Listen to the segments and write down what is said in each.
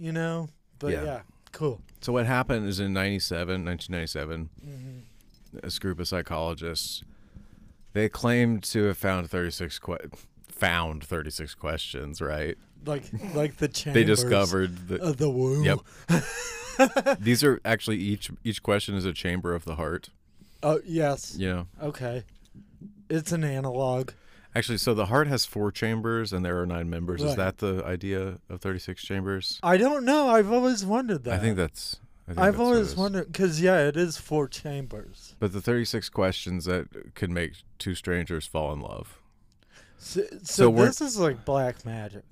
you know. But Yeah. yeah, cool. So what happened is in 97, 1997, hmm this group of psychologists they claimed to have found 36 que- found 36 questions, right? Like like the chambers They discovered the, of the womb. Yep. these are actually each each question is a chamber of the heart, Oh yes. Yeah. Okay. It's an analog. Actually, so the heart has four chambers and there are nine members. Is that the idea of 36 chambers? I don't know. I've always wondered that. I think that's I think I've that's always wondered because yeah, it is four chambers. But the 36 questions that could make two strangers fall in love. So, so, So this is like black magic.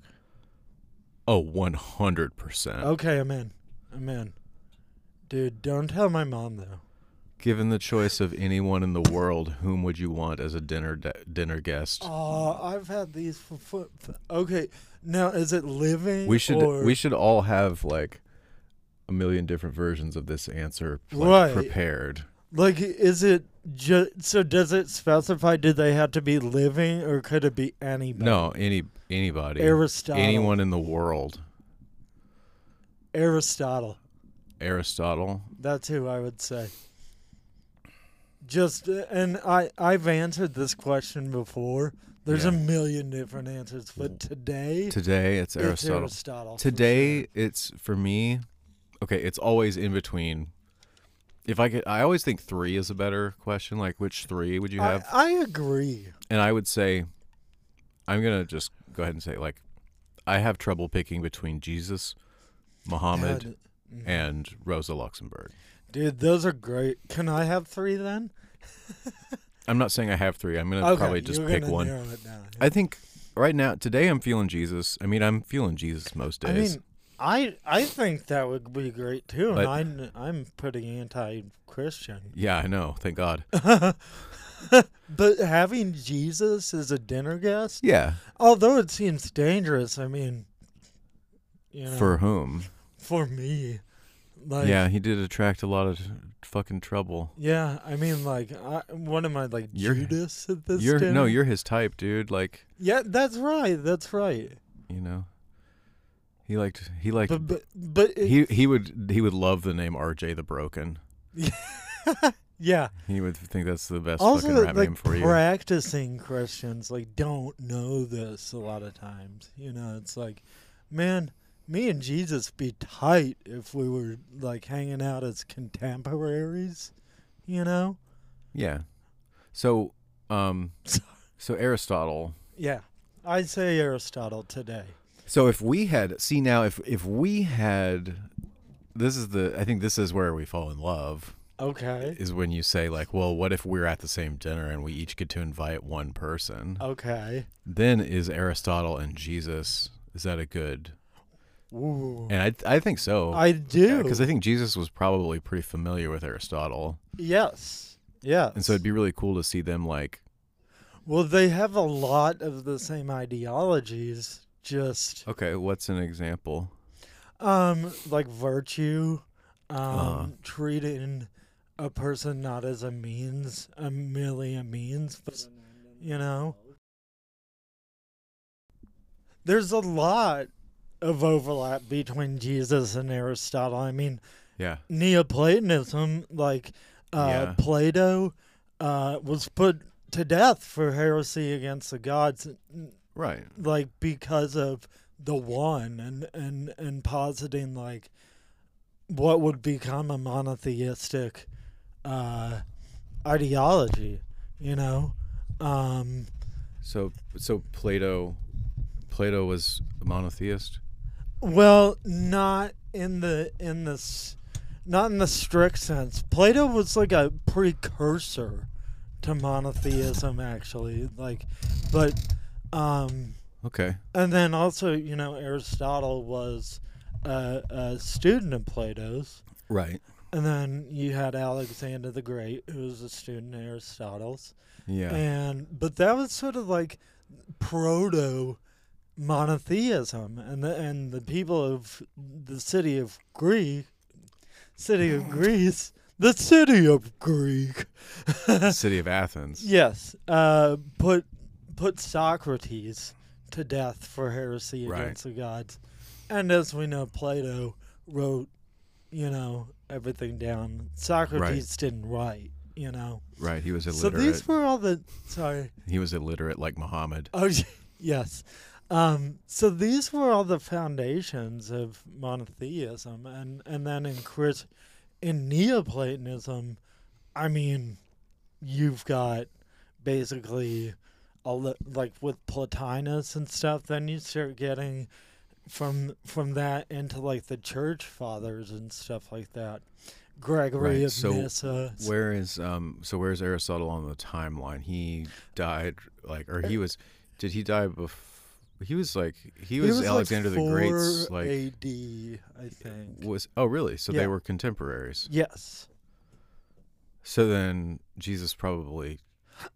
Oh, 100%. Okay, I'm in. I'm in. Dude, don't tell my mom though. Given the choice of anyone in the world, whom would you want as a dinner de- dinner guest? Oh, I've had these for, for, okay. Now is it living? we should or, we should all have like a million different versions of this answer like, Right. prepared. like is it just so? Does it specify? Did they have to be living or could it be anybody? No, any anybody, Aristotle. anyone in the world. Aristotle. Aristotle. That's who I would say. Just and I I've answered this question before. There's a million different answers, but today Today it's it's Aristotle. Aristotle. for Today sure. it's for me. Okay, it's always in between. If I could, I always think three is a better question. Like, which three would you have? I, I agree. and I would say, I'm gonna just go ahead and say, like, I have trouble picking between Jesus, Muhammad, God, mhm. and Rosa Luxemburg. Dude, those are great. Can I have three then? I'm not saying I have three. I'm gonna Okay, probably just pick one. down. I think right now, today, I'm feeling Jesus. I mean, I'm feeling Jesus most I days. mean, I I think that would be great too, But- and I'm I'm pretty anti-Christian. yeah, I know. Thank God. but having Jesus as a dinner guest, Yeah. although it seems dangerous, I mean, you know, For whom? for me, like yeah, he did attract a lot of fucking trouble. yeah, I mean, like, I, what am I like You're- Judas at this? You're dinner? no, you're his type, dude. Like, yeah, that's right, that's right. you know, he liked he liked But but but he he would he would love the name RJ the Broken. yeah. He would think that's the best also fucking rap like name for you. practicing christians like don't know this a lot of times you know it's like man me and jesus be tight if we were like hanging out as contemporaries you know Yeah. So, um, so Aristotle. yeah i'd say aristotle today So if we had see now if if we had, this is the I think this is where we fall in love. okay Is when you say like, well, what if we're at the same dinner and we each get to invite one person? okay Then is Aristotle and Jesus is that a good? Ooh. And I I think so. i do because I think Jesus was probably pretty familiar with Aristotle, yes yes and so it'd be really cool to see them like. well they have a lot of the same ideologies just Okay, what's an example? Um, like virtue, um, Uh-huh. treating a person not as a means, a merely a means, but you know. There's a lot of overlap between Jesus and Aristotle. I mean, Yeah. Neoplatonism, like uh, Yeah. Plato, uh, was put to death for heresy against the gods, Right. like because of the one and and and positing like what would become a monotheistic uh ideology you know um So so Plato Plato was a monotheist. Well not in the in this not in the strict sense plato was like a precursor to monotheism actually like but um Okay. And then also, you know, Aristotle was a, a student of Plato's. Right. And then you had Alexander the Great, who was a student of Aristotle's. Yeah. And but that was sort of like proto monotheism, and the and the people of the city of Greek, city of Greece, the city of Greek. the city of Athens. Yes, uh, put put Socrates to death for heresy Right. against the gods, and as we know, Plato wrote, you know, everything down. Socrates didn't write, you know. Right. He was illiterate. So these were all the sorry. he was illiterate like Muhammad. Oh yes. Um, so these were all the foundations of monotheism, and and then in Chris, in Neoplatonism, I mean, you've got basically a li- like with Plotinus and stuff. Then you start getting from from that into like the church fathers and stuff like that. Gregory Right, of so Nyssa. Where is um? So where's Aristotle on the timeline? He died like, or he was. Did he die before? He was like he was, like, Alexander the 4 Great's like AD, I think. was oh really? So Yeah. they were contemporaries. Yes. So then Jesus probably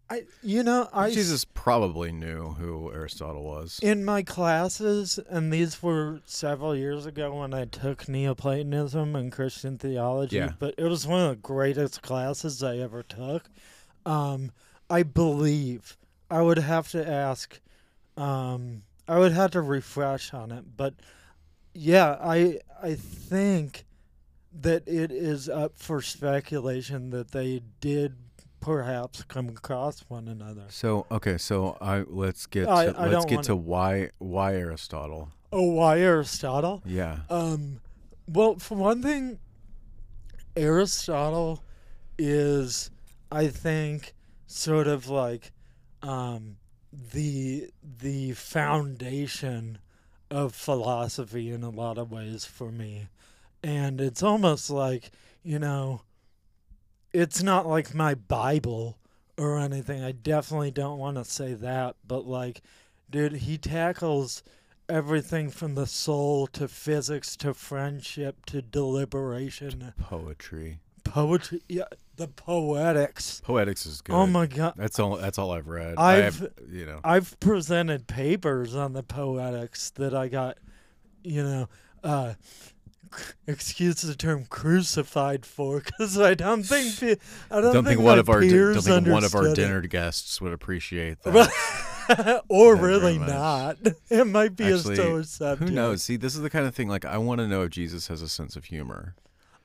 I you know I Jesus probably knew who Aristotle was. in my classes and these were several years ago when I took Neoplatonism and Christian theology Yeah. but it was one of the greatest classes I ever took. Um I believe I would have to ask um I would have to refresh on it but yeah I I think that it is up for speculation that they did perhaps come across one another. So okay, so I let's get I- to, I let's get to why why Aristotle. Oh, why Aristotle? Yeah. Um, well, for one thing, Aristotle is, I think, sort of like um, the the foundation of philosophy in a lot of ways for me, and it's almost like you know, it's not like my Bible or anything. I definitely don't want to say that, but like, dude, he tackles everything from the soul to physics to friendship to deliberation, Poetry. poetry, yeah, the poetics. Poetics is good. Oh my god. That's all. That's all I've read. I've- I've you know. I've presented papers on the poetics that I got, you know, uh, excuse the term crucified for because I don't think pe- I don't, Don't think my one of our di- don't think one of our understood it. dinner guests would appreciate that. or really not. It might be Actually, a sore subject. Who knows? See, this is the kind of thing. Like, I want to know if Jesus has a sense of humor.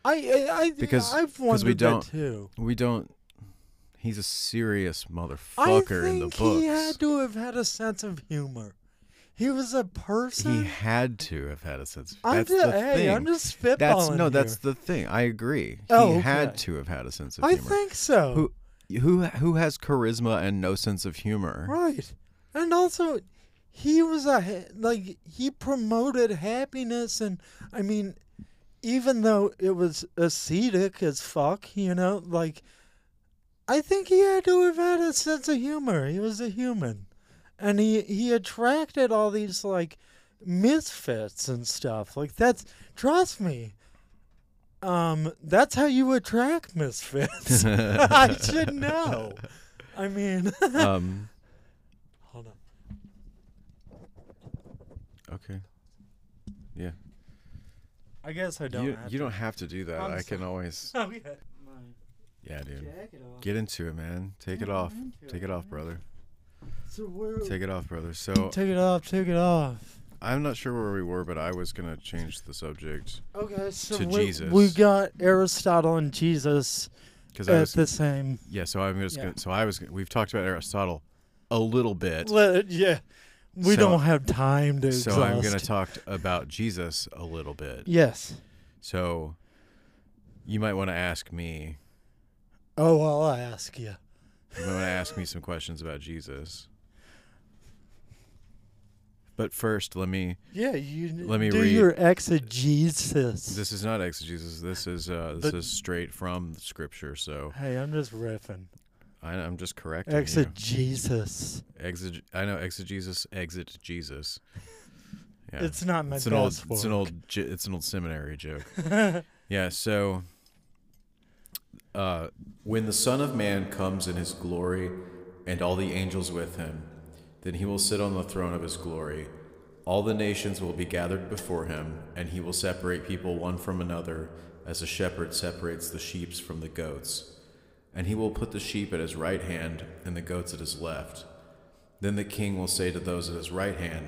I I, I Because- I've 'cause we don't- that too. We don't. He's a serious motherfucker in the books. he had to have had a sense of humor. He was a person. He had to have had a sense. Of, that's just, the hey, thing. I'm just spitballing. that's no. That's the thing. I agree. Oh, he had to have had a sense of I humor. I think so. Who who who has charisma and no sense of humor? Right. And also, he was a like he promoted happiness, and I mean, even though it was ascetic as fuck, you know, like I think he had to have had a sense of humor. He was a human, and he he attracted all these like misfits and stuff. Like that's trust me. Um, that's how you attract misfits. I should know. I mean, um. hold on. Okay. Yeah. I guess I don't. You have you to. don't have to do that. I'm I can sorry. always. Oh yeah. Yeah, dude. Get into it, man. Take it off. Take it, it off, brother. So we're Take it off, brother. So take it off. Take it off. I'm not sure where we were, but I was gonna change the subject Okay, so To we, Jesus. we got Aristotle and Jesus because I at was the same. yeah. So I'm just Yeah. gonna. So I was. We've talked about Aristotle a little bit. Le- yeah, we So- don't have time to So I'm gonna talk about Jesus a little bit. Yes. So you might want to ask me. Oh, I'll ask you. You might want to ask me some questions about Jesus. But first, let me. Yeah, you Let me do read- your exegesis. This is not exegesis. This is uh, this But- is straight from the scripture. So hey, I'm just riffing. I, I'm just correcting you. Exegesis. Exeg- I know exegesis, exit Jesus. Yeah. It's not my it's an old, it's an old, it's an old seminary joke. yeah. So, uh, when the Son of Man comes in His glory, and all the angels with Him, then He will sit on the throne of His glory. All the nations will be gathered before Him, and He will separate people one from another, as a shepherd separates the sheep from the goats. And He will put the sheep at His right hand, and the goats at His left. Then the king will say to those at his right hand,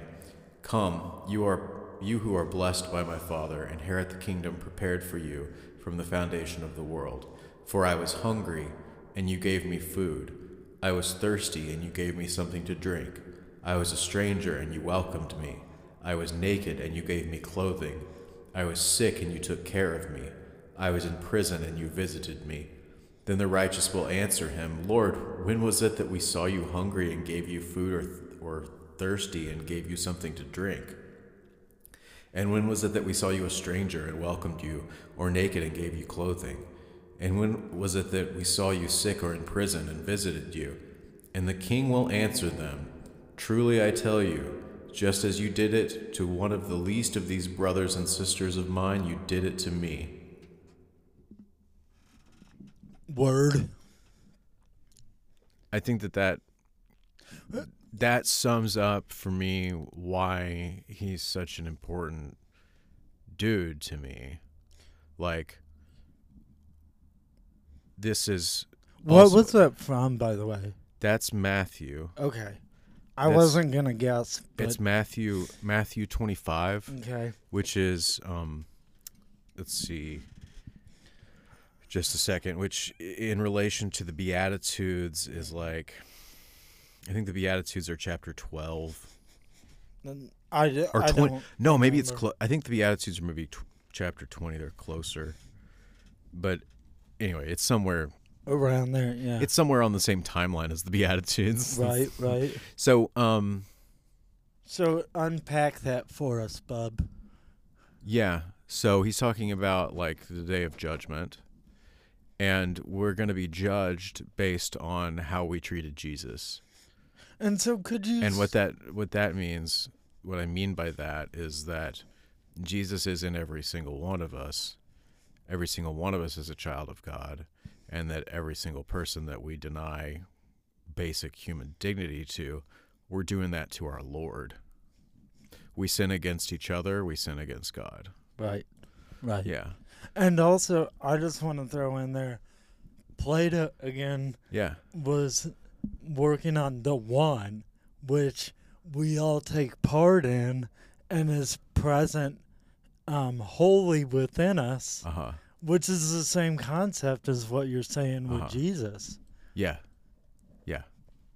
Come, you are you who are blessed by my Father, inherit the kingdom prepared for you from the foundation of the world. For I was hungry, and you gave me food. I was thirsty, and you gave me something to drink. I was a stranger, and you welcomed me. I was naked, and you gave me clothing. I was sick, and you took care of me. I was in prison, and you visited me. Then the righteous will answer him, Lord, when was it that we saw you hungry and gave you food, or, or thirsty and gave you something to drink? And when was it that we saw you a stranger and welcomed you, or naked and gave you clothing? And when was it that we saw you sick or in prison and visited you? And the king will answer them, Truly I tell you, just as you did it to one of the least of these brothers and sisters of mine, you did it to me. Word. I think that that that sums up for me why he's such an important dude to me. Like this is What also- was that from, by the way? that's Matthew. Okay. I That's- wasn't gonna guess, but It's Matthew Matthew 25, okay. which is um let's see just a second, which in relation to the beatitudes is like I think the beatitudes are chapter 12. Then I, or I 20 don't. no maybe it's clo- i think the beatitudes are maybe tw- chapter 20 they're closer but anyway it's somewhere around there. Yeah. it's somewhere on the same timeline as the beatitudes right. Right. so um So unpack that for us, bub. yeah so he's talking about like the day of judgment and we're going to be judged based on how we treated jesus And so could you? and what that what that means what i mean by that is that jesus is in every single one of us every single one of us is a child of god and that every single person that we deny basic human dignity to we're doing that to our lord we sin against each other we sin against god Right. Right. yeah And also, I just want to throw in there, Plato again yeah. was working on the one, which we all take part in, and is present, um, wholly within us, uh-huh. which is the same concept as what you're saying with Uh-huh. Jesus. yeah. Yeah.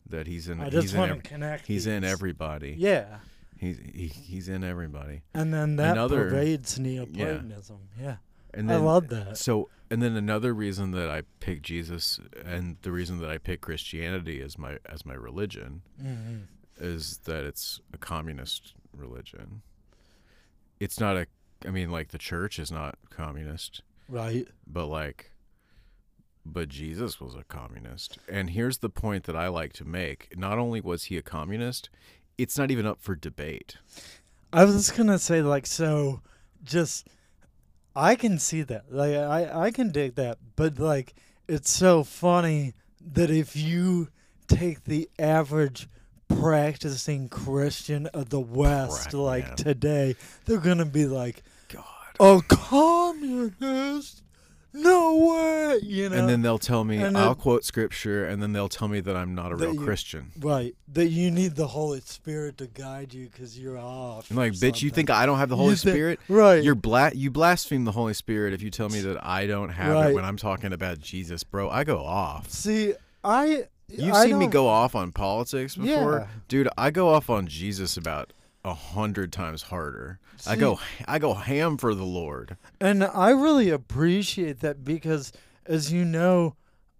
That he's in I he's just in want to connect. he's in everybody. Yeah, he's he, he's in everybody. And then that Another- pervades Neoplatonism. Yeah, and I then love that. So, and then another reason that I pick Jesus, and the reason that I pick Christianity as my as my religion, hmm is that it's a communist religion. It's not a. I mean, like the church is not communist, Right. but like, but Jesus was a communist. And here's the point that I like to make: not only was he a communist, it's not even up for debate. I was just gonna say like so, just I can see that. Like I I can dig that, but like it's so funny that if you take the average practicing Christian of the West, Prac- like man. today, they're gonna be like, God. "A communist? No way!" You know. And then they'll tell me and I'll then- quote scripture, and then they'll tell me that I'm not a real you- Christian. Right, that you need the Holy Spirit to guide you because you're off. I'm like, bitch, you think I don't have the You Holy think- Spirit? right? You're bla- you blaspheme the Holy Spirit if you tell me that I don't have Right. it when I'm talking about Jesus, bro. I go off. see. I You've I seen me go off on politics before, Yeah. dude. I go off on Jesus about a hundred times harder. I go, I go ham for the Lord. And I really appreciate that because, as you know,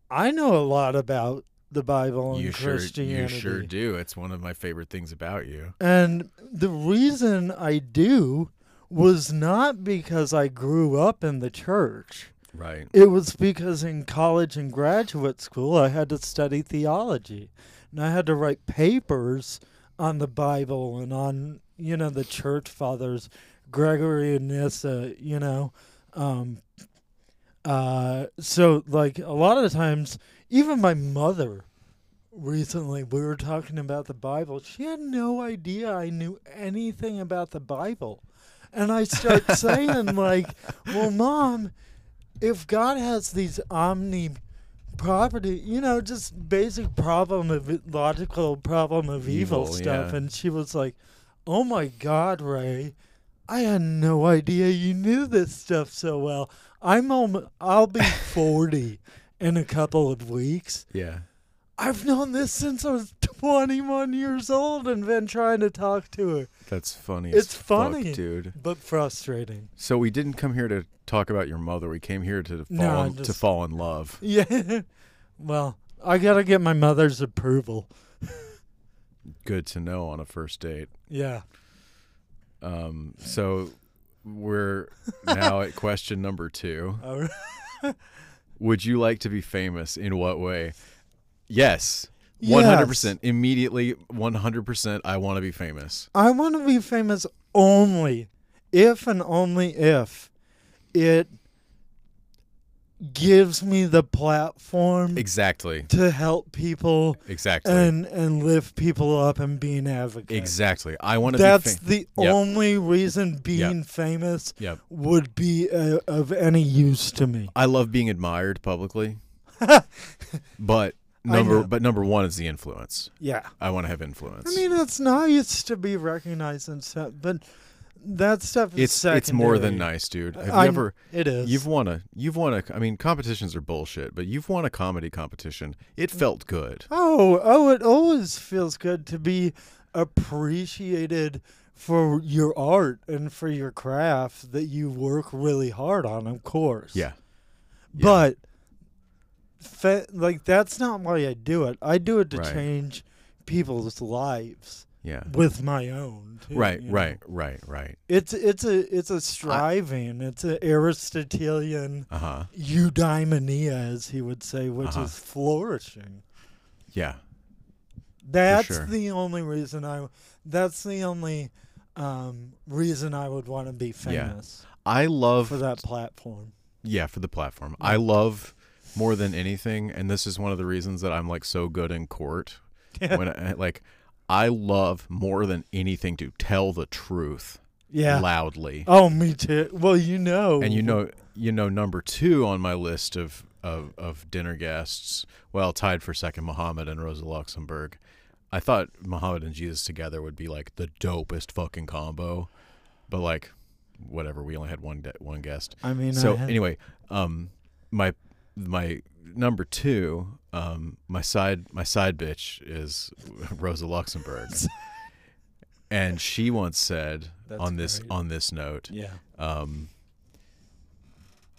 I know a lot about the Bible and You sure, you Christianity. sure do. It's one of my favorite things about you. And the reason I do was not because I grew up in the church. Right. It was because in college and graduate school I had to study theology. And I had to write papers on the Bible and on, you know, the church fathers, Gregory and Nyssa, you know. Um, uh, so, like, a lot of times, even my mother recently, we were talking about the Bible. She had no idea I knew anything about the Bible. And I start saying, like, well, mom, if God has these omni property, you know, just basic problem of logical problem of evil, Evil, stuff, yeah. and she was like, "Oh my God, Ray, I had no idea you knew this stuff so well. I'm alm- I'll be 40 in a couple of weeks. Yeah. I've known this since I was 21 years old and been trying to talk to her. That's funny. It's as fuck, funny. dude. But frustrating. So we didn't come here to talk about your mother. We came here to fall No, in, to fall in love. Yeah. well, I got to get my mother's approval. Good to know on a first date. Yeah. Um, so we're now at question number two. All Would you like to be famous? In what way? Yes. One hundred percent. Immediately, one hundred percent. I want to be famous. I want to be famous only if and only if it gives me the platform Exactly. to help people Exactly. and and lift people up and be an advocate. exactly. I want to be. That's Fam- the Yep. only reason being famous Yep. would be uh, of any use to me. I love being admired publicly, but number but number one is the influence. Yeah. I want to have influence. I mean, it's nice to be recognized and stuff, but that stuff is it's it's more than nice, dude. Have you I'm- ever? It is. You've won a you've won a I mean competitions are bullshit, but you've won a comedy competition. It mm. felt good. Oh, oh, it always feels good to be appreciated for your art and for your craft that you work really hard on, of course. Yeah. Yeah. But fa- like that's not why I do it. I do it to Right. change people's lives Yeah. with my own. too, Right, you know? right, right, right. It's it's a it's a striving. it's an Aristotelian Uh-huh. eudaimonia, as he would say, which Uh-huh. is flourishing. Yeah. That's sure. the only reason I. That's the only um, reason I would want to be famous Yeah. I love for that platform. Yeah, for the platform. I love more than anything and this is one of the reasons that I'm like so good in court when I, like I love more than anything to tell the truth yeah. loudly. Oh, me too. Well, you know. And you know, you know, number two on my list of, of, of dinner guests, well, tied for second, Muhammad and Rosa Luxemburg. I thought Muhammad and Jesus together would be like the dopest fucking combo, but like, whatever. We only had one de- one guest. I mean, So I had- anyway, um, my my number two, um, my side my side bitch is Rosa Luxemburg, and she once said That's on this great. on this note, yeah. um,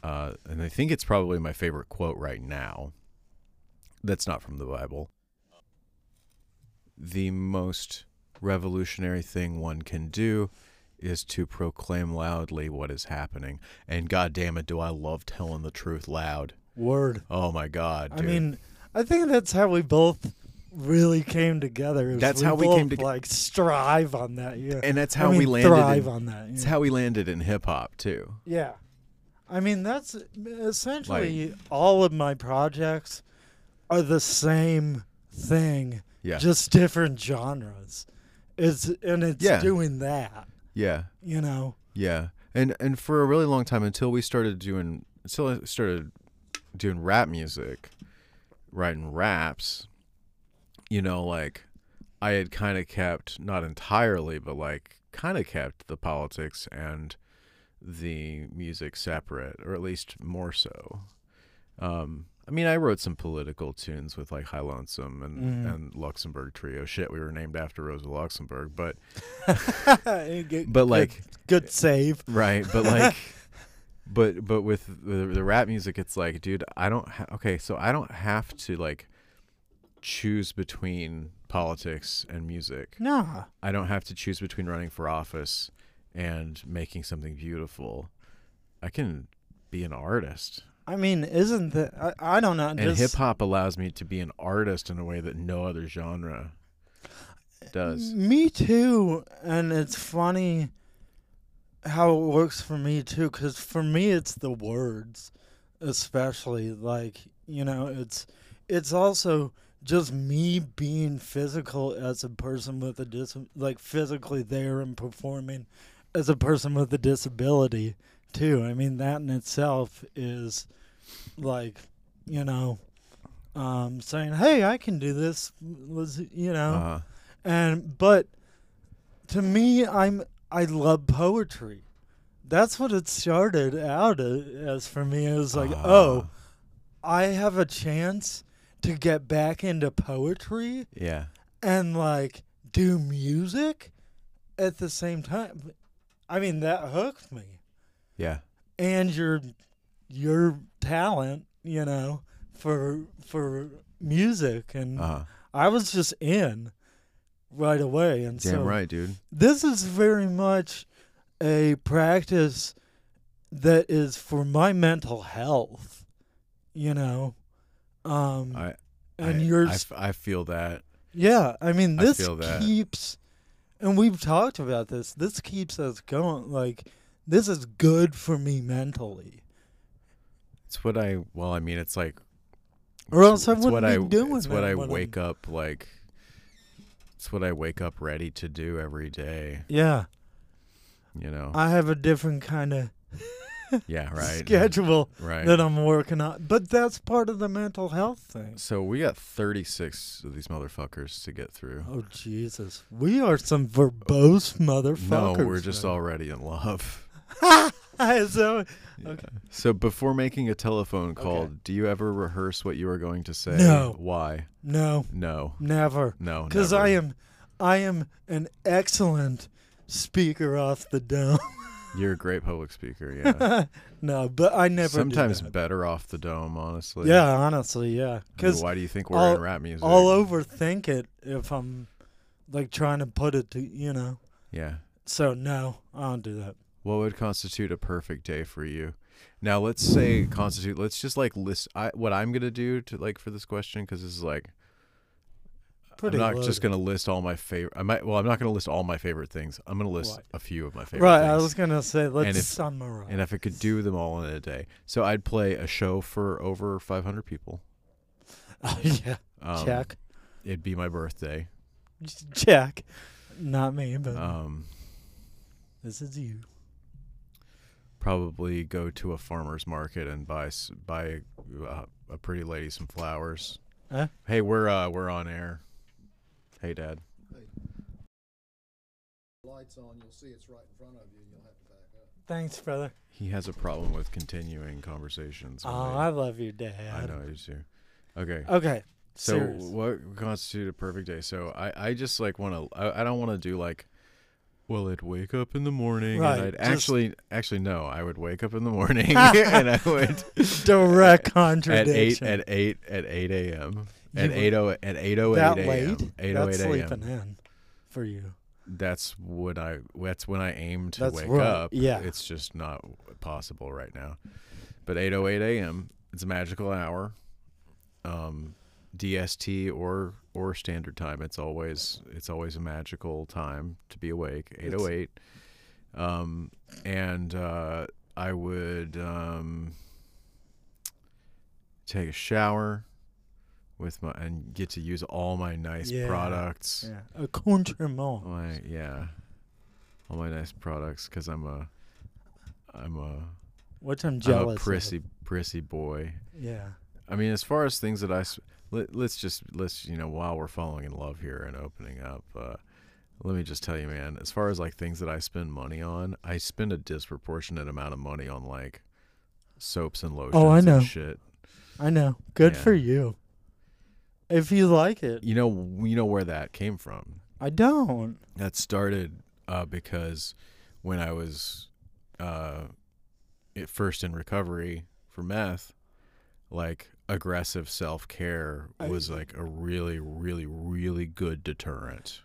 uh, and I think it's probably my favorite quote right now. That's not from the Bible. The most revolutionary thing one can do is to proclaim loudly what is happening. And god damn it, do I love telling the truth loud. Word. Oh my god, I mean, I think that's how we both really came together. That's how we came to Like strive on that. Yeah. and that's I how mean, we landed Thrive in, on that. That's yeah. how we landed in hip hop too. Yeah. I mean, that's essentially all of my projects are the same thing, Yeah. just different genres. It's and it's Yeah. doing that, yeah. you know. Yeah, and and for a really long time until we started doing until I started doing rap music, writing raps, you know, like I had kind of kept not entirely, but like kind of kept the politics and the music separate, or at least more so. Um, I mean, I wrote some political tunes with like High Lonesome and, Mhm. and Luxembourg Trio. Shit, we were named after Rosa Luxemburg, but Good- but like good save. Right, but like, but but with the, the rap music, it's like, dude, I don't. Ha- okay, so I don't have to like choose between politics and music. Nah. I don't have to choose between running for office and making something beautiful. I can be an artist, I mean, isn't that I, I don't know. and just- hip hop allows me to be an artist in a way that no other genre does. Me too, and it's funny how it works for me too. Because for me, it's the words, especially like you know, it's it's also just me being physical as a person with a dis like physically there and performing as a person with a disability too. I mean, that in itself is like you know. Um, saying, "Hey, I can do this," was you know, Uh, and but to me i'm I love poetry. That's what it started out as for me. It was like, Ah. oh, I have a chance to get back into poetry Yeah. and like do music at the same time. I mean, that hooked me. Yeah. And your your talent, you know, for for music and Uh huh. I was just in right away and Damn so right, dude. this is very much a practice that is for my mental health, you know. Um I and I, yours I feel that. Yeah, I mean I this that. keeps and we've talked about this. This keeps us going like this is good for me mentally. It's what I. Well, I mean, it's like. Or else I wouldn't what be I. doing It's what I when I'm- wake up like. It's what I wake up ready to do every day. Yeah. You know. I have a different kind of yeah. Right. schedule Right. that I'm working on. But that's part of the mental health thing. So we got 36 of these motherfuckers to get through. Oh Jesus. We are some verbose motherfuckers. No, we're just man. already in love. so Yeah. Okay. So before making a telephone call, Okay. do you ever rehearse what you are going to say? No. Why? no, No. never. No. Because. I am I am an excellent speaker off the dome. You're a great public speaker, yeah. no, but I never. do Sometimes better off the dome, honestly. Yeah, honestly, yeah. I mean, Because why do you think we're I'll- in rap music? I'll overthink it if I'm like trying to put it to you know. Yeah. So no, I don't do that. What would constitute a perfect day for you? Now, let's say constitute. Let's just like list. I what I'm gonna do to like for this question because this is like Pretty I'm not just gonna list all my favorite. I might. Well, I'm not gonna list all my favorite things. I'm gonna list Right. a few of my favorite. Right, things. I was gonna say let's if- summarize. And if I could do them all in a day, so I'd play a show for over 500 people. oh, yeah, Um, check, It'd be my birthday. check. Not me, but Um, this is you. Probably go to a farmer's market and buy buy uh, a pretty lady some flowers. Huh? Hey, we're uh we're on air. Hey, Dad. Hey. lights on, you'll see it's right in front of you, and you'll have to back up. Thanks, brother. He has a problem with continuing conversations. Oh, when I love you, Dad. I know I do too. Okay. Okay. So serious. what constitutes a perfect day? So I, I just like want to I, I don't want to do like well I'd wake up in the morning Right, and I'd just- actually actually no I would wake up in the morning and I would Direct contradiction at eight at eight at eight a.m. At eight oh at eight oh that eight a.m. eight oh That's sleeping in for you. That's what I that's when I aim to That's wake right, up. yeah. it's just not possible right now. But eight oh eight a.m. It's a magical hour. Um, DST or or standard time. It's always it's always a magical time to be awake. Eight oh eight. Um, and uh, I would um take a shower with my and get to use all my nice Yeah. products. Yeah. Accoutrement. My yeah, all my nice products because I'm a I'm a What I'm I'm a jealous. of. prissy prissy boy. Yeah. I mean, as far as things that that I s- let, let's just let's you know while we're falling in love here and opening up, uh, let me just tell you, man. As far as like things that I spend money on, I spend a disproportionate amount of money on like soaps and lotions. Oh, I know. and shit. I know. Good Yeah. for you. If you like it. You know, you know where that came from. I don't. That started uh, because when I was uh, at first in recovery for meth, like aggressive self care was like a really, really, really good deterrent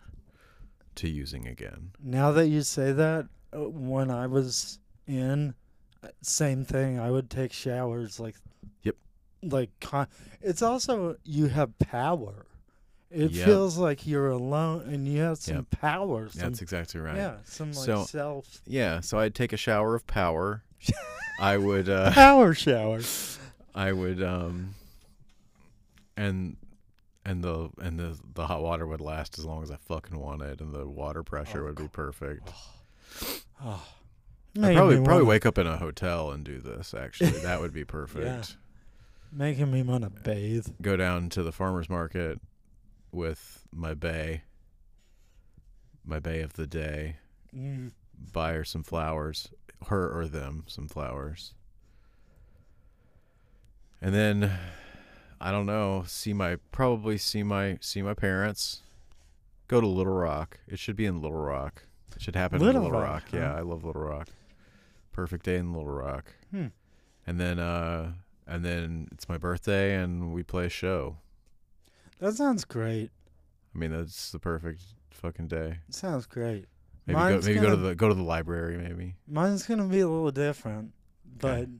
to using again. Now that you say that, uh, when I was in, uh, same thing. I would take showers like. Yep. Like, con- it's also you have power. It Yep. feels like you're alone and you have some Yep. power. Some, That's exactly right. Yeah, some like So- self Yeah, so I'd take a shower of power. I would uh power shower. I would um and and the and the the hot water would last as long as I fucking wanted and the water pressure Oh, would be perfect. Oh, I'd probably probably wanna, wake up in a hotel and do this actually. That would be perfect. making me want to bathe. Go down to the farmers market with my bay. My bay of the day. Mm. buy her some flowers, her or them some flowers. And then I don't know, see my probably see my see my parents. Go to Little Rock. It should be in Little Rock. It should happen Little in Little Rock, Rock. huh? Yeah, I love Little Rock. Perfect day in Little Rock. Hmm. And then uh and then it's my birthday and we play a show. That sounds great. I mean, that's the perfect fucking day. Sounds great. Maybe go, maybe go to gonna- the go to the library. Maybe. Mine's gonna be a little different, but Okay.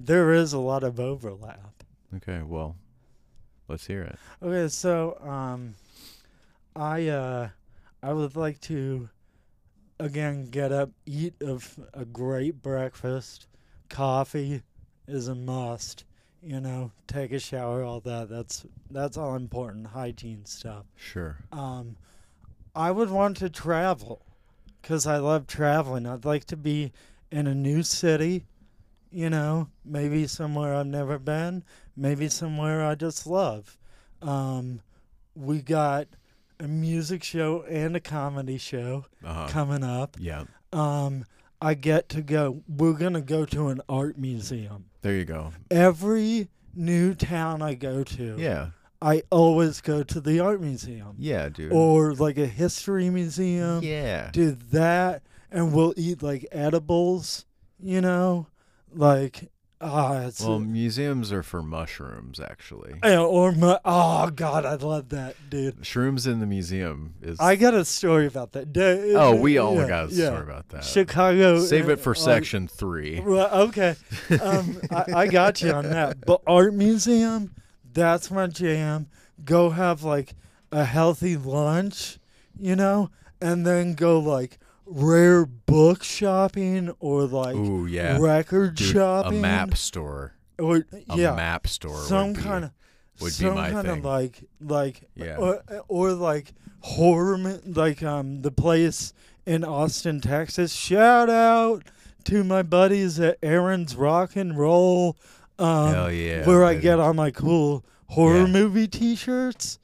There is a lot of overlap. Okay. Well, let's hear it. Okay, so um, I uh, I would like to again get up, eat of a great breakfast. Coffee is a must. You know, take a shower, all that. That's that's all important hygiene stuff. Sure. Um, I would want to travel because I love traveling. I'd like to be in a new city, you know, maybe somewhere I've never been, maybe somewhere I just love. Um, we got a music show and a comedy show Uh huh. coming up. Yeah. Um, I get to go. We're gonna go to an art museum. There you go. Every new town I go to, Yeah. I always go to the art museum Yeah, dude. or like a history museum. yeah. Do that, and we'll eat like edibles. You know, like ah, it's Well, museums are for mushrooms, actually. yeah, or my, oh god, I love that, dude. Shrooms in the museum is. I got a story about that. Oh, we all yeah, got a yeah. story about that. Chicago. Save uh, it for uh, section three. Well, okay, um, I, I got you on that. But art museum, that's my jam. Go have like a healthy lunch, you know, and then go like rare book shopping or like Ooh, yeah. record Dude, a map store. or A yeah, map store. some kind of would be some kind thing. of like like Yeah. or, or like horror like um the place in Austin, Texas. Shout out to my buddies at Aaron's Rock and Roll. Um, Hell yeah. where I get all my cool horror Yeah. movie T-shirts,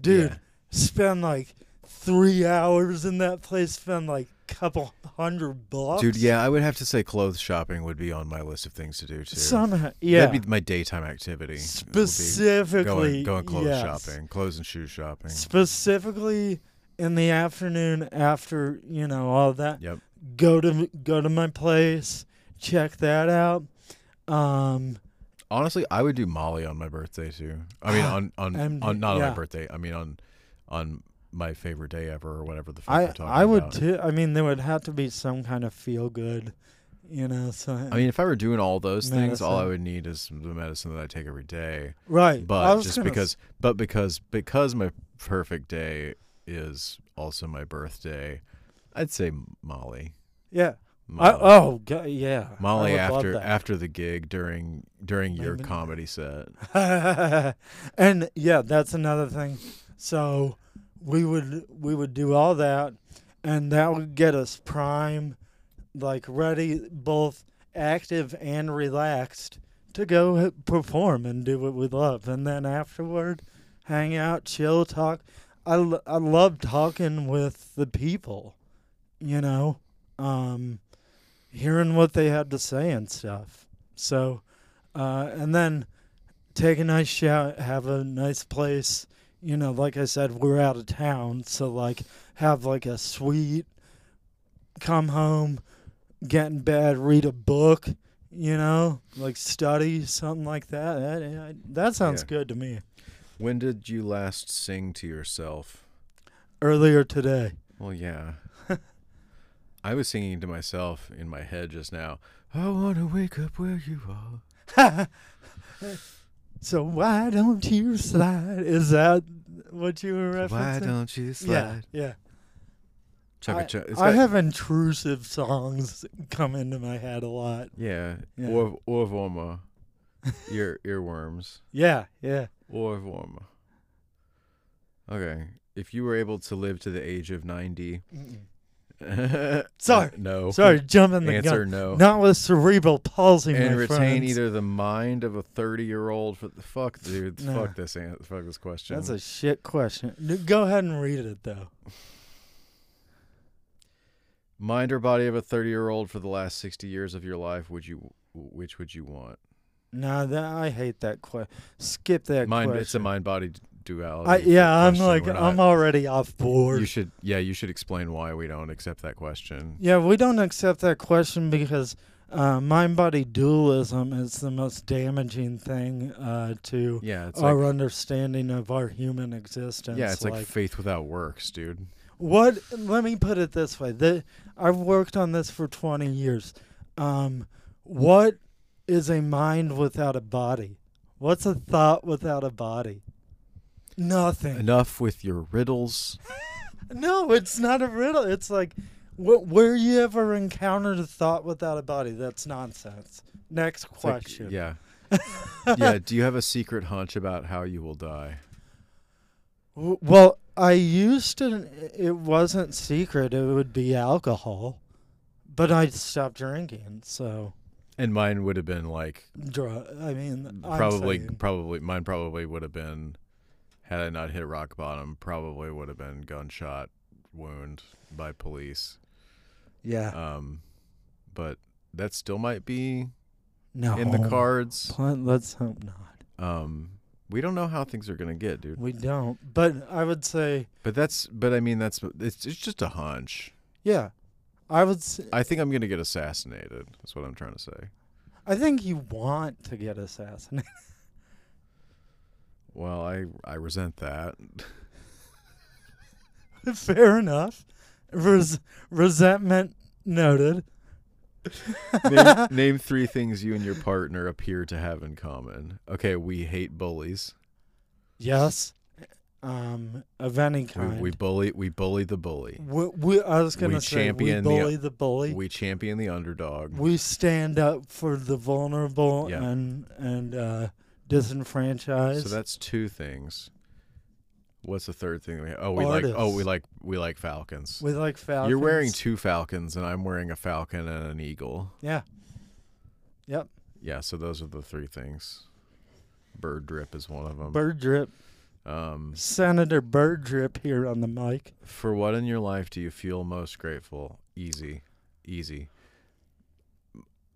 dude. Yeah. Spend like three hours in that place. Spend like couple hundred bucks, Dude, yeah, I would have to say clothes shopping would be on my list of things to do too. Somehow, yeah. That'd be my daytime activity. Specifically, going, going clothes yes. shopping, clothes and shoe shopping. specifically in the afternoon after you know all that Yep. go to go to my place check that out um Honestly, I would do Molly on my birthday too. I mean, on on, MD, on not on my birthday. I mean on on my favorite day ever or whatever the fuck i we're talking i would about. too i mean there would have to be some kind of feel good you know so I mean, if I were doing all those things, all I Medicine. would need is the medicine that I take every day. right I But was just gonna because, but because because my perfect day is also my birthday, I'd say Molly. s- yeah Molly. I, oh go- yeah I Molly would love after that. after the gig during during your Maybe- comedy set. and yeah, that's another thing. So we would we would do all that, and that would get us prime, like ready, both active and relaxed to go perform and do what we love. And then afterward, hang out, chill, talk. I, love talking with the people, you know, um, hearing what they had to say and stuff. So, uh, and then take a nice shower, have a nice place. You know, like I said, we're out of town, so like have like a suite, come home, get in bed, read a book. You know, like study something like that. That, eh, that sounds Yeah. good to me. When did you last sing to yourself? Earlier today. Well, yeah. I was singing to myself in my head just now. I want to wake up where you are. so why don't you slide? Is that what you were referencing? Why don't you slide? yeah. Chugga I, chug- it's I have intrusive songs come into my head a lot. Yeah. Yeah. Or Ohrwürmer. Ear earworms. Yeah, yeah. Ohrwürmer. Okay. If you were able to live to the age of 90. Sorry. No. Sorry, jumping the Answer gun. no. Not with cerebral palsy, and my retain friends. either the mind of a 30 year old for the fuck dude No. fuck this an- fuck this question That's a shit question. Go ahead and read it though. Mind or body of a 30 year old for the last 60 years of your life, would you which would you want? No, that I hate that question. Skip that Mind question. it's a mind body duality. I, yeah, I'm question. like We're I'm not- already off board. You should yeah, you should explain why we don't accept that question. Yeah, we don't accept that question because uh, mind body dualism is the most damaging thing uh, to Yeah, it's our like understanding of our human existence. Yeah, it's like, faith without works, dude. what? Let me put it this way: the, I've worked on this for 20 years. Um, what is a mind without a body? What's a thought without a body? Nothing. Enough with your riddles. No, it's not a riddle. It's like, wh- where you ever encountered a thought without a body? That's nonsense. Next It's like- question. yeah. yeah, do you have a secret hunch about how you will die? W- Well, I used to. It wasn't secret. It would be alcohol, but I stopped drinking. So, And mine would have been like dr- I mean, I'm probably saying- probably mine probably would have been had I not hit rock bottom, probably would have been gunshot wound by police. yeah. Um but that still might be no. in the cards. Let's hope not. Um we don't know how things are going to get, dude. We don't. But I would say, But that's but I mean that's it's it's just a hunch. yeah. I would. Say, I think I'm going to get assassinated. That's what I'm trying to say. I think you want to get assassinated. Well, I I resent that. Fair enough. Res- resentment noted. name, name three things you and your partner appear to have in common. Okay, we hate bullies. Yes. Um, of any kind. we bully we bully the bully. We, we- I was gonna we say we champion the- bully the, bully. We, We champion the underdog. We stand up for the vulnerable Yeah. and and uh, disenfranchised. So that's two things. What's the third thing we Oh, we like oh, we like we like falcons. we like falcons. You're wearing two falcons and I'm wearing a falcon and an eagle. Yeah. Yep. Yeah, so those are the three things. Bird drip is one of them. Bird drip. Um Senator Bird drip here on the mic. For what in your life do you feel most grateful? Easy. Easy.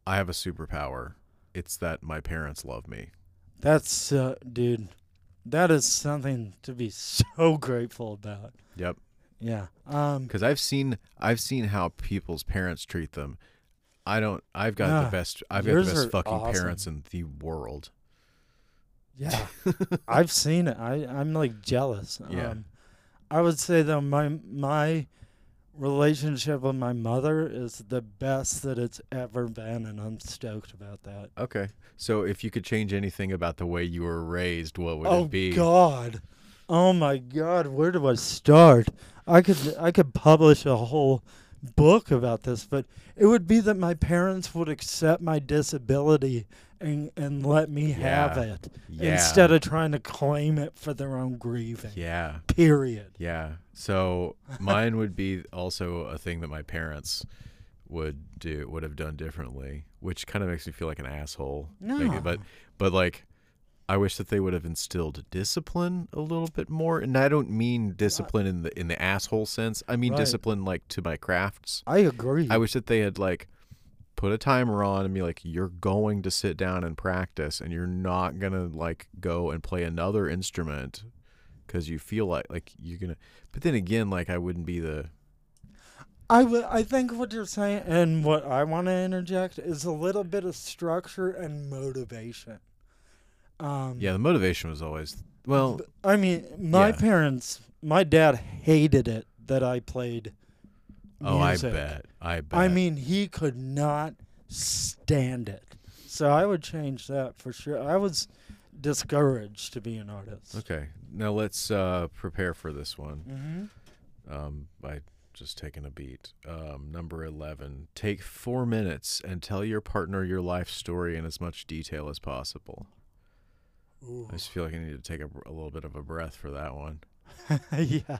I have a superpower. It's that my parents love me. That's uh, dude. That is something to be so grateful about. Yep. Yeah. Um. Cuz I've seen I've seen how people's parents treat them. I don't I've got Ah, the best I've got the best fucking awesome. parents in the world. Yeah. I've seen it. I I'm like jealous. Yeah. Um, I would say though my my relationship with my mother is the best that it's ever been, and I'm stoked about that. Okay. So if you could change anything about the way you were raised, what would oh it be? Oh God. Oh my God. Where do I start? I could I could publish a whole book about this, but it would be that my parents would accept my disability and and let me have it Yeah. instead of trying to claim it for their own grieving. Yeah. Period. Yeah. So mine would be also a thing that my parents would do would have done differently, which kind of makes me feel like an asshole. No. But but like I wish that they would have instilled discipline a little bit more. And I don't mean discipline in the in the asshole sense. I mean Right. discipline like to my crafts. I agree. I wish that they had like put a timer on and be like, you're going to sit down and practice and you're not gonna like go and play another instrument because you feel like like you're gonna but then again like i wouldn't be the I w- I think what you're saying and what I want to interject is a little bit of structure and motivation. Um, yeah the motivation was always well I mean, my Yeah. parents, my dad hated it that I played. oh i bet i bet I mean, he could not stand it. So I would change that for sure. I was discouraged to be an artist. okay now let's uh prepare for this one Mm-hmm. um by just taking a beat um number 11 take four minutes and tell your partner your life story in as much detail as possible i just feel like i need to take a, a little bit of a breath for that one yeah.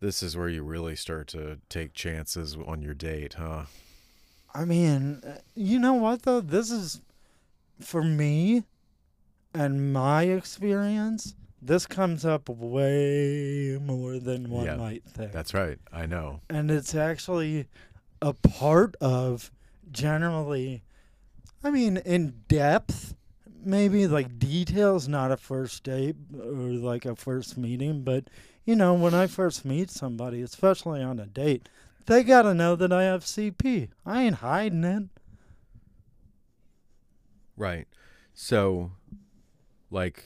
This is where you really start to take chances on your date, huh? I mean, uh, you know what though? This is for me and my experience. this comes up way more than one Yeah, might think. That's right. I know. and it's actually a part of generally i mean in depth maybe like details not a first date or like a first meeting but you know when i first meet somebody especially on a date they gotta know that i have cp i ain't hiding it Right. So, like,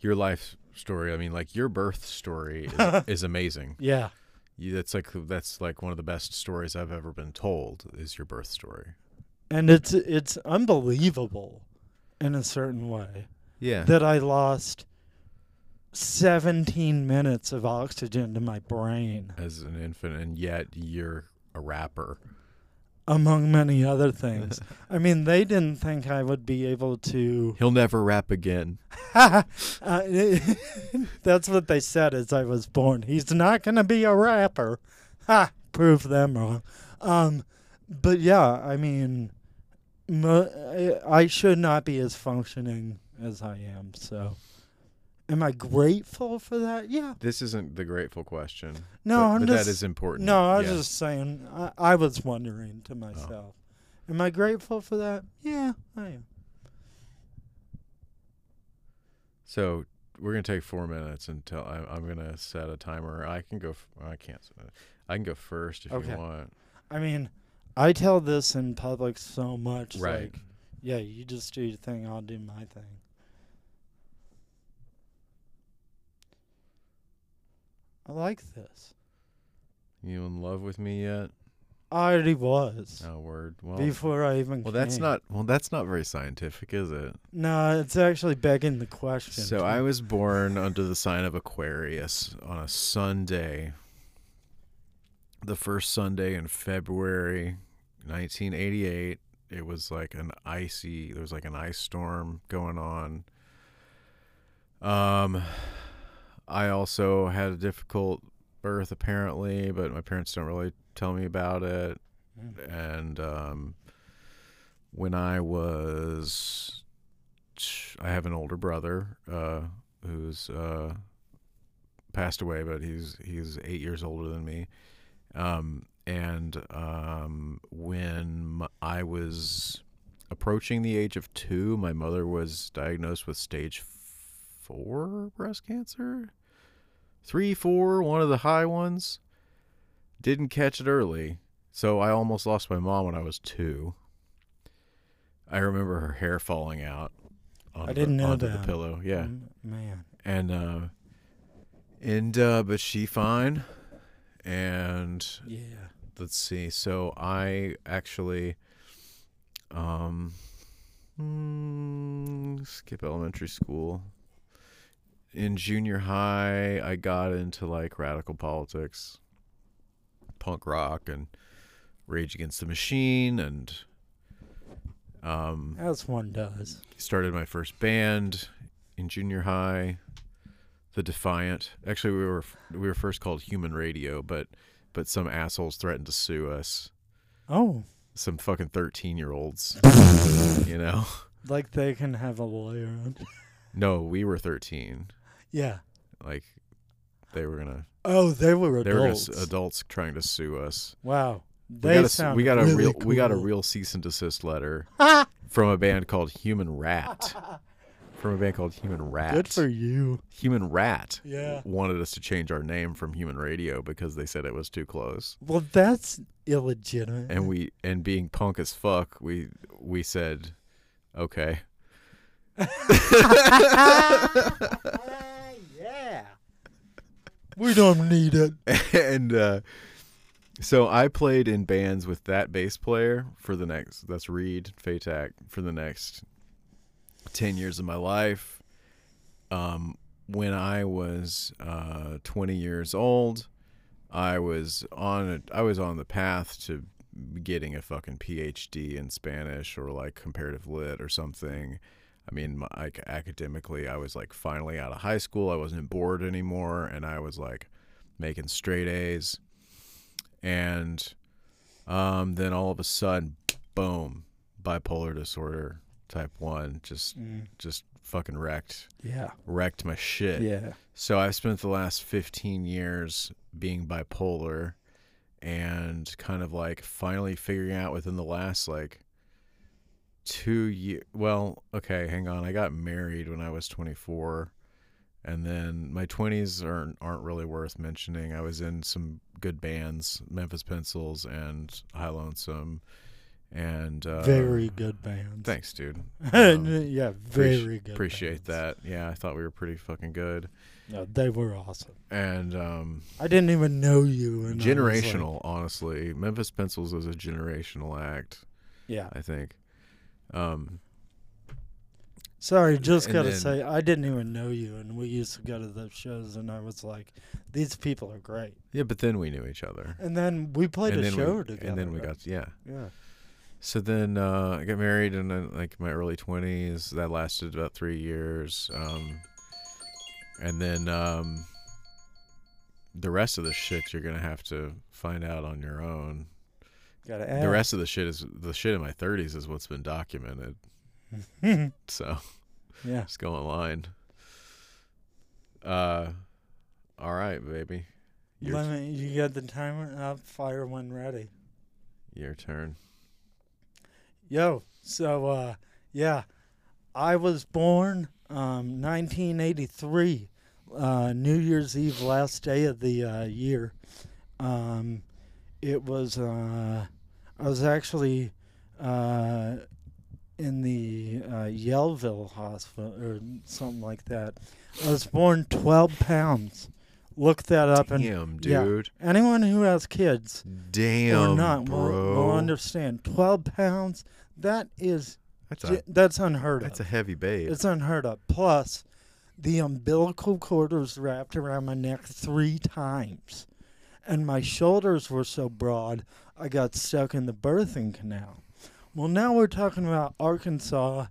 your life story. I mean, like your birth story is, is amazing. yeah You, that's like that's like one of the best stories I've ever been told. Is your birth story? and it's it's unbelievable in a certain way Yeah. that i lost 17 minutes of oxygen to my brain As an infant, and yet you're a rapper. Among many other things. I mean, they didn't think I would be able to. He'll never rap again. uh, that's what they said as I was born. He's not going to be a rapper. Ha! Prove them wrong. Um, but yeah, I mean, mo- I I should not be as functioning as I am. So, am I grateful for that? Yeah. This isn't the grateful question. No, but, I'm but just. that is important. No, I was just saying. I, I was wondering to oh. myself, am I grateful for that? Yeah, I am. So we're gonna take four minutes until I, I'm gonna set a timer. I can go. f- I can't. I can go first if Okay. you want. I mean, I tell this in public so much. Right. Like, yeah, you just do your thing. I'll do my thing. I like this. You in love with me yet? I already was Oh, word. Well, before I even. well, that's not. Well, that's not very scientific, is it? No, it's actually begging the question. So I was born under the sign of Aquarius on a Sunday. The first Sunday in February 1988. It was like an icy, there was like an ice storm going on. Um I also had a difficult birth apparently, but my parents don't really tell me about it Mm. and um, when I was, I have an older brother uh, who's uh, passed away, but he's he's eight years older than me. Um, and um, when I was approaching the age of two, my mother was diagnosed with stage four breast cancer, three, four, one of the high ones. Didn't catch it early. So I almost lost my mom when I was two. I remember her hair falling out. Onto didn't the, know onto that. the pillow. Yeah, man. and uh, and uh, but she fine. And Yeah. let's see. So I actually, um, mm, skip elementary school. In junior high, I got into like radical politics, punk rock, and Rage Against the Machine, and um, As one does. started my first band in junior high, the Defiant. Actually, we were we were first called Human Radio, but but some assholes threatened to sue us. Oh, Some fucking thirteen year olds, you know. like they can have a lawyer. on- No, we were thirteen. Yeah. Like they were gonna. Oh, they were They were gonna, adults. adults trying to sue us. wow. We They got a, s- sound we got a really real we got a real cease and desist letter from a band called Human Rat. From a band called Human Rat. Good for you. Human Rat. Yeah. wanted us to change our name from Human Radio because they said it was too close. Well, that's illegitimate. And we and being punk as fuck, we we said, okay. We don't need it. and uh, so I played in bands with that bass player for the next. That's Reed Fatak for the next ten years of my life. Um, when I was uh, twenty years old, I was on a, I was on the path to getting a fucking PhD in Spanish or like comparative lit or something. I mean, my, like academically, I was like finally out of high school. I wasn't bored anymore, and I was like making straight A's. And um, then all of a sudden, boom, bipolar disorder type one just Mm. just fucking wrecked Yeah. wrecked my shit. Yeah. So I've spent the last 15 years being bipolar and kind of like finally figuring out within the last like two years. Well, okay, hang on. I got married when I was 24. And then my 20s aren't, aren't really worth mentioning. I was in some good bands, Memphis Pencils and High Lonesome. And uh, very good bands. Thanks, dude. Um, yeah, very Appreci- good. Appreciate bands. that. Yeah, I thought we were pretty fucking good. No, they were awesome. And um, I didn't even know you. Was like- generational, honestly. Memphis Pencils was a generational act, yeah. I think. Um, Sorry, just and gotta then- say, I didn't even know you, and we used to go to those shows, and I was like, these people are great. yeah, but then we knew each other. And then we played and a then show we, together. And then we right? got yeah. yeah. So then uh, I got married in uh, like my early twenties. That lasted about three years. Um, and then um, the rest of the shit you're gonna have to find out on your own. Gotta add. The rest of the shit is the shit in my thirties is what's been documented. So yeah. just go online. Uh, all right, baby. Your, Let me, you got the timer up, fire when ready. your turn. Yo, so uh yeah, I was born um 1983, uh New Year's Eve last day of the uh year. Um it was uh I was actually uh in the uh, Yellville hospital or something like that. I was born 12 pounds. Look that up and Damn, yeah. dude. anyone who has kids Damn, or not will, bro. will understand. 12 pounds, that is that's J- a that's unheard that's a heavy babe. it's unheard of. Plus, the umbilical cord was wrapped around my neck three times, and my shoulders were so broad I got stuck in the birthing canal. Well, now we're talking about Arkansas,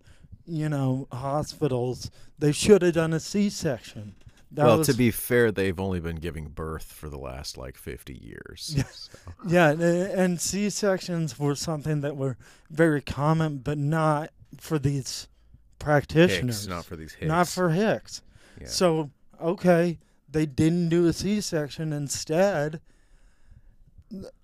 you know, hospitals. They should have done a C-section. That well, was, to be fair, they've only been giving birth for the last like 50 years. Yeah. so. Yeah, and- and C sections were something that were very common, but not for these practitioners. Hicks, not for these hicks. Not for Hicks. Yeah. So, okay, they didn't do a C section. Instead,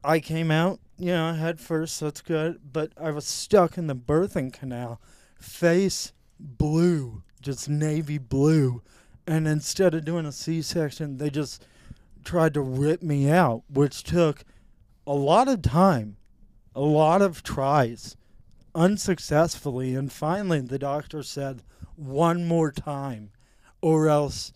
I came out, you know, head first, that's good, but I was stuck in the birthing canal, face blue, just navy blue. And instead of doing a C section, they just tried to rip me out, which took a lot of time, a lot of tries, unsuccessfully. And finally, the doctor said, one more time, or else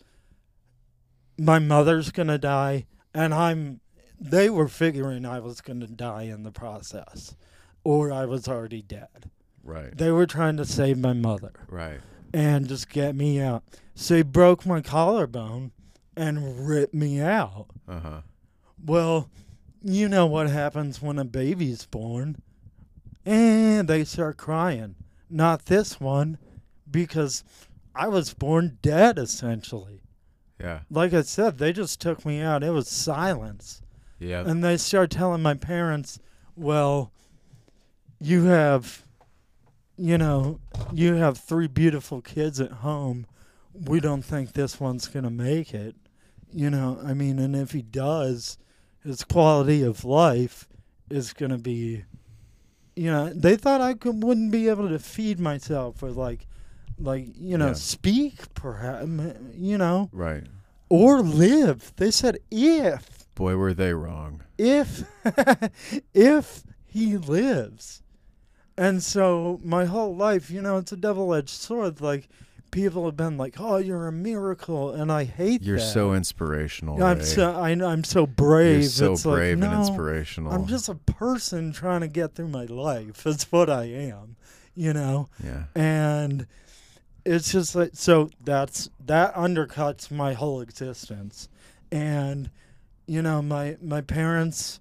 my mother's going to die. And I'm, they were figuring I was going to die in the process, or I was already dead. right. They were trying to save my mother Right. and just get me out. So he broke my collarbone and ripped me out. Uh huh. Well, you know what happens when a baby's born. And they start crying. Not this one, because I was born dead essentially. Yeah. Like I said, they just took me out. It was silence. Yeah. And they start telling my parents, well, you have, you know, you have three beautiful kids at home. We don't think this one's going to make it. You know, I mean, and if he does, his quality of life is going to be, you know, they thought I could, wouldn't be able to feed myself or like, like, you know, Yeah. speak perhaps, you know, right. or live. They said if Boy, were they wrong. if if he lives and so my whole life you know it's a double-edged sword like people have been like oh you're a miracle and i hate You're that so inspirational. i'm Ray. so I, i'm so brave You're so it's like, brave and no, inspirational. i'm just a person trying to get through my life that's what i am you know yeah. and it's just like so that's that undercuts my whole existence and you know my my parents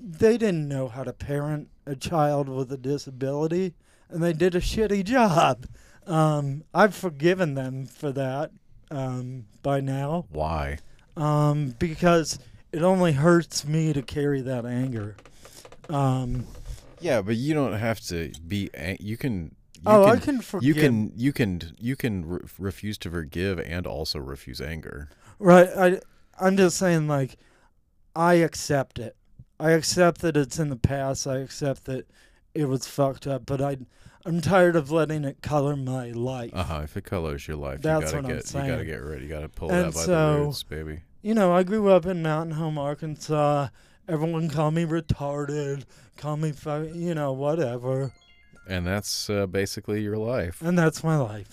they didn't know how to parent a child with a disability and they did a shitty job um, i've forgiven them for that um, by now Why? um, because it only hurts me to carry that anger um, Yeah, but you don't have to be. You can oh, I can, can forgive. you can you can you can re- refuse to forgive and also refuse anger. Right. I I'm just saying like I accept it. I accept that it's in the past. I accept that it was fucked up, but I I'm tired of letting it color my life. Uh huh. If it colors your life, That's you what gotta I'm get you gotta get rid. You gotta pull it And out by so- the roots, baby. You know, I grew up in Mountain Home, Arkansas. Everyone called me retarded, call me fu- you know, whatever. And that's uh, basically your life. And that's my life.